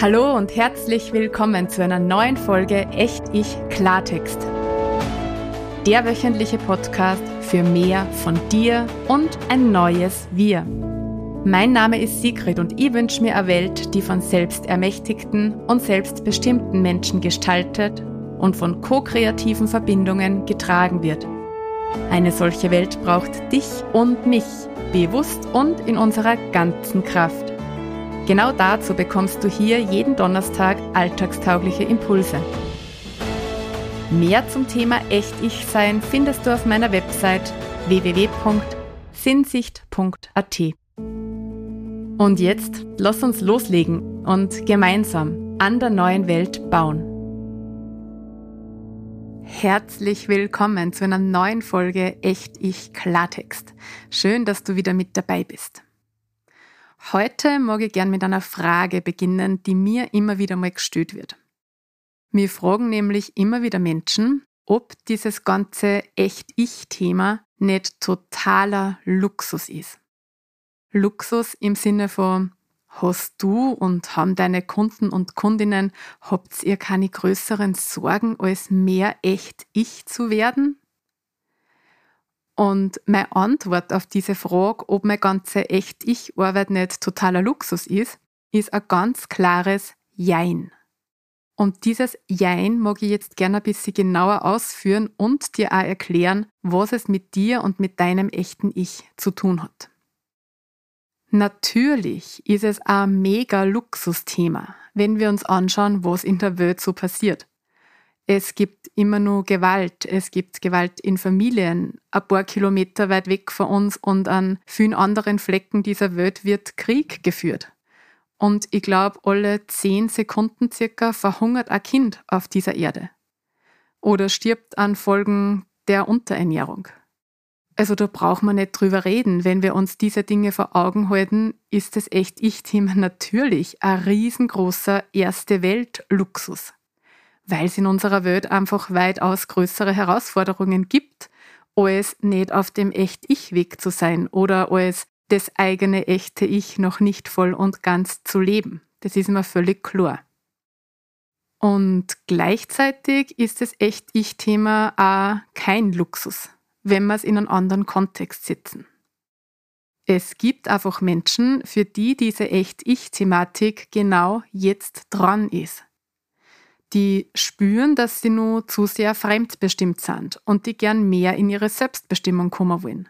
Hallo und herzlich willkommen zu einer neuen Folge Echt Ich Klartext. Der wöchentliche Podcast für mehr von dir und ein neues Wir. Mein Name ist Sigrid und ich wünsche mir eine Welt, die von selbstermächtigten und selbstbestimmten Menschen gestaltet und von ko-kreativen Verbindungen getragen wird. Eine solche Welt braucht dich und mich, bewusst und in unserer ganzen Kraft. Genau dazu bekommst du hier jeden Donnerstag alltagstaugliche Impulse. Mehr zum Thema Echt-Ich-Sein findest du auf meiner Website www.sinnsicht.at. Und jetzt lass uns loslegen und gemeinsam an der neuen Welt bauen. Herzlich willkommen zu einer neuen Folge Echt Ich Klartext. Schön, dass du wieder mit dabei bist. Heute mag ich gern mit einer Frage beginnen, die mir immer wieder mal gestellt wird. Mir fragen nämlich immer wieder Menschen, ob dieses ganze Echt-Ich-Thema nicht totaler Luxus ist. Luxus im Sinne von, hast du und haben deine Kunden und Kundinnen, habt ihr keine größeren Sorgen, als mehr Echt-Ich zu werden? Und meine Antwort auf diese Frage, ob meine ganze Echt-Ich-Arbeit nicht totaler Luxus ist, ist ein ganz klares Jein. Und dieses Jein mag ich jetzt gerne ein bisschen genauer ausführen und dir auch erklären, was es mit dir und mit deinem echten Ich zu tun hat. Natürlich ist es ein mega Luxusthema, wenn wir uns anschauen, was in der Welt so passiert. Es gibt immer nur Gewalt. Es gibt Gewalt in Familien. Ein paar Kilometer weit weg von uns und an vielen anderen Flecken dieser Welt wird Krieg geführt. Und ich glaube, alle zehn Sekunden circa verhungert ein Kind auf dieser Erde. Oder stirbt an Folgen der Unterernährung. Also da braucht man nicht drüber reden. Wenn wir uns diese Dinge vor Augen halten, ist das echt Ich-Thema natürlich ein riesengroßer erste Welt-Luxus weil es in unserer Welt einfach weitaus größere Herausforderungen gibt, als nicht auf dem Echt-Ich-Weg zu sein oder als das eigene echte Ich noch nicht voll und ganz zu leben. Das ist mir völlig klar. Und gleichzeitig ist das Echt-Ich-Thema auch kein Luxus, wenn wir es in einen anderen Kontext setzen. Es gibt einfach Menschen, für die diese Echt-Ich-Thematik genau jetzt dran ist die spüren, dass sie nur zu sehr fremdbestimmt sind und die gern mehr in ihre Selbstbestimmung kommen wollen.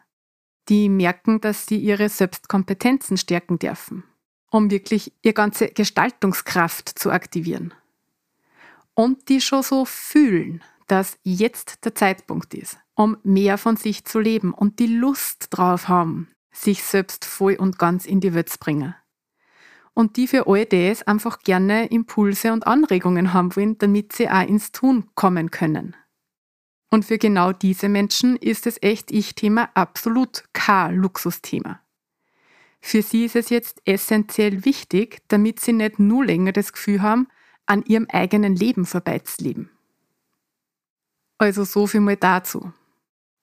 Die merken, dass sie ihre Selbstkompetenzen stärken dürfen, um wirklich ihre ganze Gestaltungskraft zu aktivieren. Und die schon so fühlen, dass jetzt der Zeitpunkt ist, um mehr von sich zu leben und die Lust drauf haben, sich selbst voll und ganz in die Welt zu bringen und die für all das einfach gerne Impulse und Anregungen haben wollen, damit sie auch ins Tun kommen können. Und für genau diese Menschen ist das Echt-Ich-Thema absolut kein Luxusthema. Für sie ist es jetzt essentiell wichtig, damit sie nicht nur länger das Gefühl haben, an ihrem eigenen Leben vorbeizuleben. Also so viel mal dazu.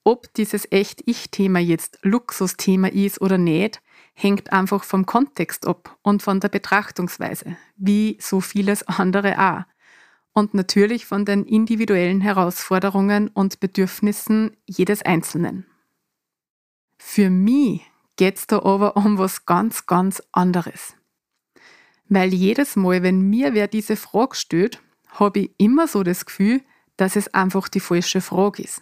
Ob dieses Echt-Ich-Thema jetzt Luxusthema ist oder nicht, hängt einfach vom Kontext ab und von der Betrachtungsweise, wie so vieles andere auch. Und natürlich von den individuellen Herausforderungen und Bedürfnissen jedes Einzelnen. Für mich geht es da aber um was ganz, ganz anderes. Weil jedes Mal, wenn mir wer diese Frage stellt, habe ich immer so das Gefühl, dass es einfach die falsche Frage ist.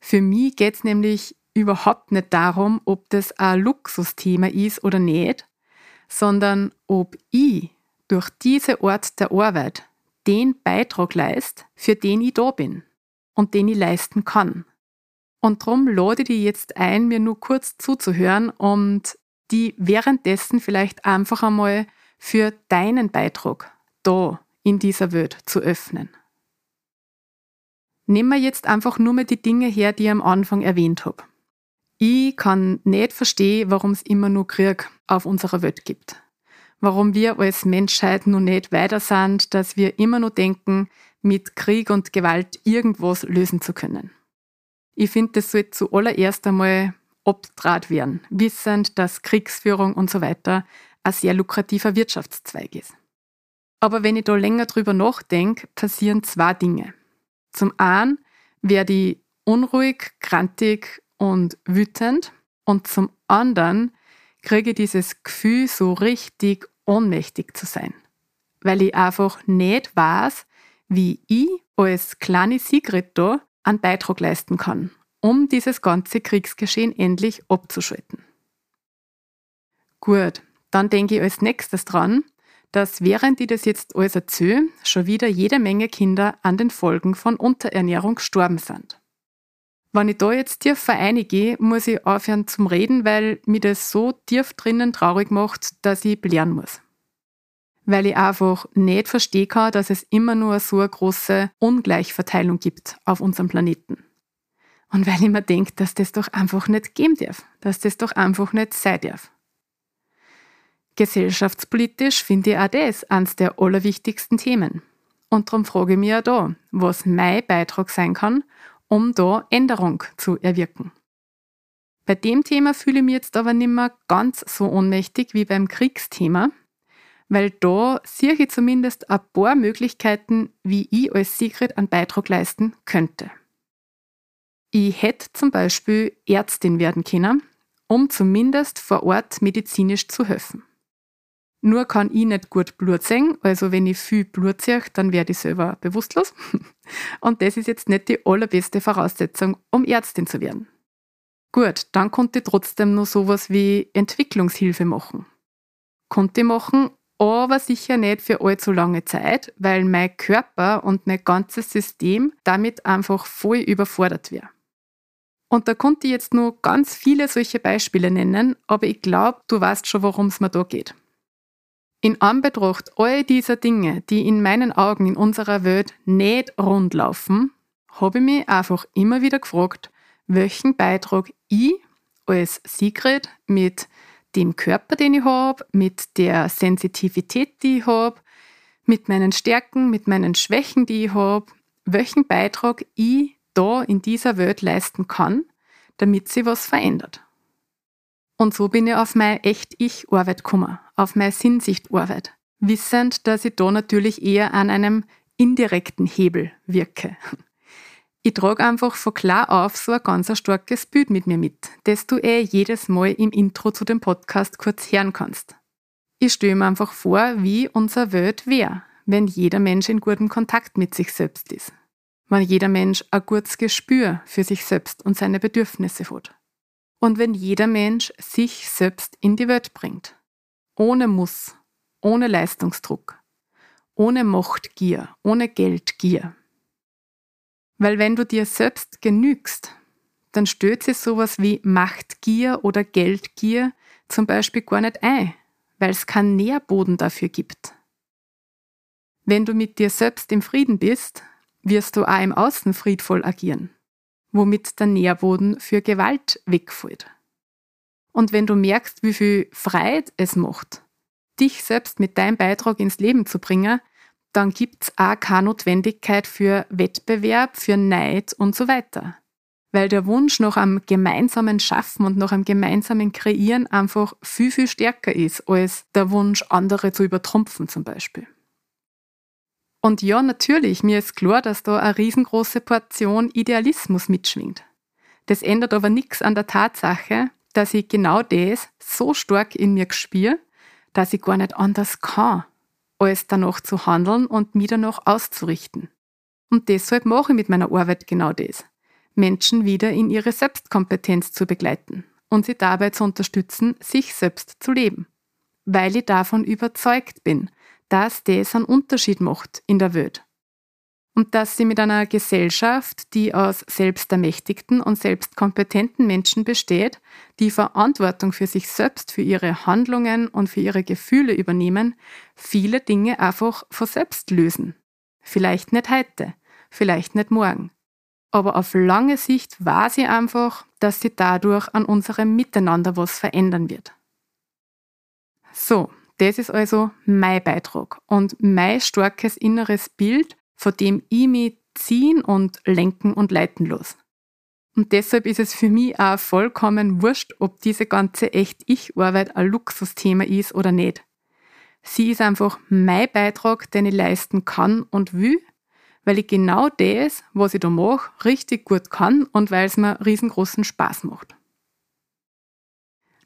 Für mich geht es nämlich überhaupt nicht darum, ob das ein Luxusthema ist oder nicht, sondern ob ich durch diese Art der Arbeit den Beitrag leist, für den ich da bin und den ich leisten kann. Und darum lade ich dich jetzt ein, mir nur kurz zuzuhören und die währenddessen vielleicht einfach einmal für deinen Beitrag da in dieser Welt zu öffnen. Nehmen wir jetzt einfach nur mal die Dinge her, die ich am Anfang erwähnt habe. Ich kann nicht verstehen, warum es immer nur Krieg auf unserer Welt gibt. Warum wir als Menschheit nur nicht weiter sind, dass wir immer nur denken, mit Krieg und Gewalt irgendwas lösen zu können. Ich finde, das sollte zuallererst einmal abdraht werden, wissend, dass Kriegsführung und so weiter ein sehr lukrativer Wirtschaftszweig ist. Aber wenn ich da länger drüber nachdenke, passieren zwei Dinge. Zum einen werde ich unruhig, krantig und wütend. Und zum anderen kriege ich dieses Gefühl, so richtig ohnmächtig zu sein. Weil ich einfach nicht weiß, wie ich als kleine Sigrid da einen Beitrag leisten kann, um dieses ganze Kriegsgeschehen endlich abzuschalten. Gut, dann denke ich als nächstes dran, dass während ich das jetzt alles erzähle, schon wieder jede Menge Kinder an den Folgen von Unterernährung gestorben sind. Wenn ich da jetzt tiefer eingehe, muss ich aufhören zum Reden, weil mir das so tief drinnen traurig macht, dass ich belehren muss. Weil ich einfach nicht verstehen kann, dass es immer nur so eine große Ungleichverteilung gibt auf unserem Planeten. Und weil ich mir denke, dass das doch einfach nicht geben darf, dass das doch einfach nicht sein darf. Gesellschaftspolitisch finde ich auch das eines der allerwichtigsten Themen. Und darum frage ich mich auch da, was mein Beitrag sein kann, um da Änderung zu erwirken. Bei dem Thema fühle ich mich jetzt aber nicht mehr ganz so ohnmächtig wie beim Kriegsthema, weil da sehe ich zumindest ein paar Möglichkeiten, wie ich als Sigrid einen Beitrag leisten könnte. Ich hätte zum Beispiel Ärztin werden können, um zumindest vor Ort medizinisch zu helfen. Nur kann ich nicht gut Blut sehen, also wenn ich viel Blut sehe, dann werde ich selber bewusstlos. Und das ist jetzt nicht die allerbeste Voraussetzung, um Ärztin zu werden. Gut, dann konnte ich trotzdem nur sowas wie Entwicklungshilfe machen. Konnte ich machen, aber sicher nicht für allzu lange Zeit, weil mein Körper und mein ganzes System damit einfach voll überfordert wäre. Und da konnte ich jetzt nur ganz viele solche Beispiele nennen, aber ich glaube, du weißt schon, worum es mir da geht. In Anbetracht all dieser Dinge, die in meinen Augen in unserer Welt nicht rund laufen, habe ich mich einfach immer wieder gefragt, welchen Beitrag ich als Sigrid mit dem Körper, den ich habe, mit der Sensitivität, die ich habe, mit meinen Stärken, mit meinen Schwächen, die ich habe, welchen Beitrag ich da in dieser Welt leisten kann, damit sie was verändert. Und so bin ich auf meine Echt-Ich-Arbeit gekommen, auf meine Sinnsicht-Arbeit, wissend, dass ich da natürlich eher an einem indirekten Hebel wirke. Ich trage einfach von klar auf so ein ganz starkes Bild mit mir mit, das du eh jedes Mal im Intro zu dem Podcast kurz hören kannst. Ich stelle mir einfach vor, wie unsere Welt wäre, wenn jeder Mensch in gutem Kontakt mit sich selbst ist. Wenn jeder Mensch ein gutes Gespür für sich selbst und seine Bedürfnisse hat und wenn jeder Mensch sich selbst in die Welt bringt. Ohne Muss, ohne Leistungsdruck, ohne Machtgier, ohne Geldgier. Weil wenn du dir selbst genügst, dann stößt sich sowas wie Machtgier oder Geldgier zum Beispiel gar nicht ein, weil es keinen Nährboden dafür gibt. Wenn du mit dir selbst im Frieden bist, wirst du auch im Außen friedvoll agieren womit der Nährboden für Gewalt wegfällt. Und wenn du merkst, wie viel Freiheit es macht, dich selbst mit deinem Beitrag ins Leben zu bringen, dann gibt es auch keine Notwendigkeit für Wettbewerb, für Neid und so weiter. Weil der Wunsch nach einem gemeinsamen Schaffen und nach einem gemeinsamen Kreieren einfach viel, viel stärker ist als der Wunsch, andere zu übertrumpfen zum Beispiel. Und ja, natürlich, mir ist klar, dass da eine riesengroße Portion Idealismus mitschwingt. Das ändert aber nichts an der Tatsache, dass ich genau das so stark in mir spüre, dass ich gar nicht anders kann, als danach zu handeln und mich danach auszurichten. Und deshalb mache ich mit meiner Arbeit genau das. Menschen wieder in ihre Selbstkompetenz zu begleiten und sie dabei zu unterstützen, sich selbst zu leben. Weil ich davon überzeugt bin, dass das einen Unterschied macht in der Welt. Und dass sie mit einer Gesellschaft, die aus selbstermächtigten und selbstkompetenten Menschen besteht, die Verantwortung für sich selbst, für ihre Handlungen und für ihre Gefühle übernehmen, viele Dinge einfach von selbst lösen. Vielleicht nicht heute, vielleicht nicht morgen. Aber auf lange Sicht weiß ich einfach, dass sie dadurch an unserem Miteinander was verändern wird. So, das ist also mein Beitrag und mein starkes inneres Bild, von dem ich mich ziehen und lenken und leiten los. Und deshalb ist es für mich auch vollkommen wurscht, ob diese ganze Echt-Ich-Arbeit ein Luxusthema ist oder nicht. Sie ist einfach mein Beitrag, den ich leisten kann und will, weil ich genau das, was ich da mache, richtig gut kann und weil es mir riesengroßen Spaß macht.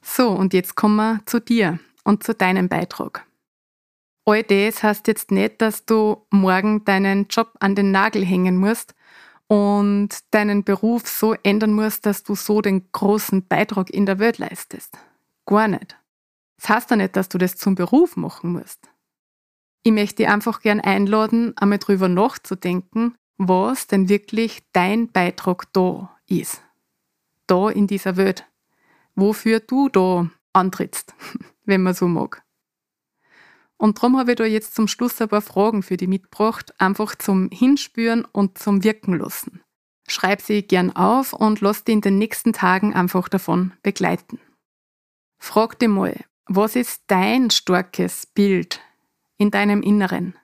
So, und jetzt kommen wir zu dir und zu deinem Beitrag. All das heißt jetzt nicht, dass du morgen deinen Job an den Nagel hängen musst und deinen Beruf so ändern musst, dass du so den großen Beitrag in der Welt leistest. Gar nicht. Das heißt ja nicht, dass du das zum Beruf machen musst. Ich möchte dich einfach gern einladen, einmal drüber nachzudenken, was denn wirklich dein Beitrag da ist. Da in dieser Welt. Wofür du da antrittst, wenn man so mag. Und darum habe ich da jetzt zum Schluss ein paar Fragen für dich mitgebracht, einfach zum Hinspüren und zum Wirken lassen. Schreib sie gern auf und lass dich in den nächsten Tagen einfach davon begleiten. Frag dich mal, was ist dein starkes Bild in deinem Inneren,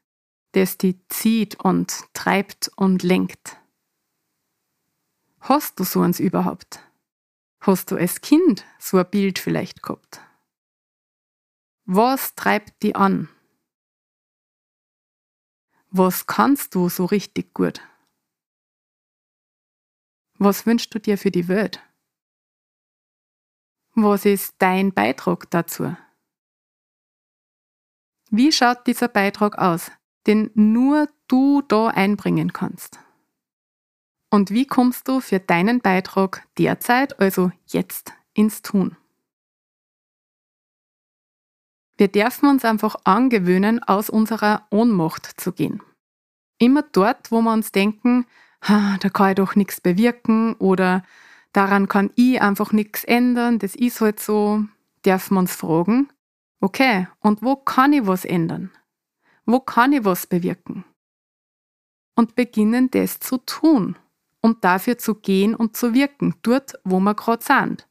das dich zieht und treibt und lenkt? Hast du so eins überhaupt? Hast du als Kind so ein Bild vielleicht gehabt? Was treibt dich an? Was kannst du so richtig gut? Was wünschst du dir für die Welt? Was ist dein Beitrag dazu? Wie schaut dieser Beitrag aus, den nur du da einbringen kannst? Und wie kommst du für deinen Beitrag derzeit, also jetzt, ins Tun? Wir dürfen uns einfach angewöhnen, aus unserer Ohnmacht zu gehen. Immer dort, wo wir uns denken, da kann ich doch nichts bewirken oder daran kann ich einfach nichts ändern, das ist halt so, dürfen wir uns fragen, okay, und wo kann ich was ändern? Wo kann ich was bewirken? Und beginnen das zu tun und dafür zu gehen und zu wirken, dort, wo wir gerade sind.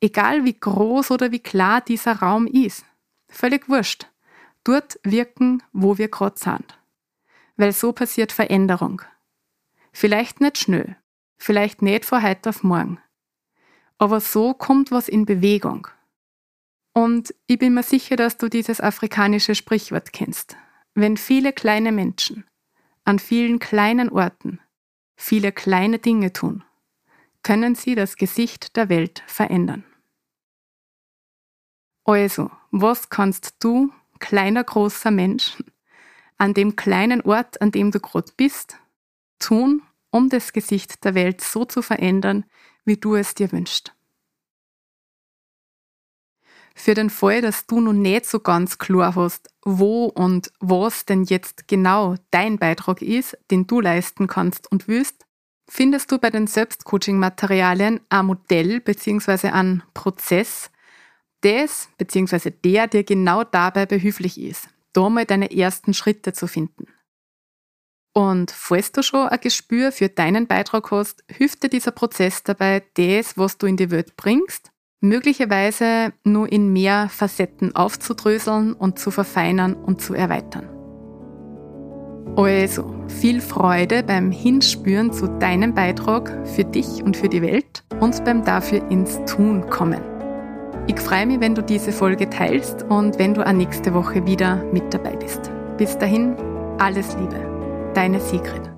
Egal wie groß oder wie klar dieser Raum ist. Völlig wurscht. Dort wirken, wo wir gerade sind. Weil so passiert Veränderung. Vielleicht nicht schnell, vielleicht nicht von heute auf morgen. Aber so kommt was in Bewegung. Und ich bin mir sicher, dass du dieses afrikanische Sprichwort kennst. Wenn viele kleine Menschen an vielen kleinen Orten viele kleine Dinge tun, können sie das Gesicht der Welt verändern. Also, was kannst du, kleiner, großer Mensch, an dem kleinen Ort, an dem du gerade bist, tun, um das Gesicht der Welt so zu verändern, wie du es dir wünschst? Für den Fall, dass du noch nicht so ganz klar hast, wo und was denn jetzt genau dein Beitrag ist, den du leisten kannst und willst, findest du bei den Selbstcoaching-Materialien ein Modell bzw. einen Prozess, das bzw. der dir genau dabei behilflich ist, da mal deine ersten Schritte zu finden. Und falls du schon ein Gespür für deinen Beitrag hast, hilft dir dieser Prozess dabei, das, was du in die Welt bringst, möglicherweise nur in mehr Facetten aufzudröseln und zu verfeinern und zu erweitern. Also, viel Freude beim Hinspüren zu deinem Beitrag für dich und für die Welt und beim dafür ins Tun kommen. Ich freue mich, wenn du diese Folge teilst und wenn du auch nächste Woche wieder mit dabei bist. Bis dahin, alles Liebe. Deine Sigrid.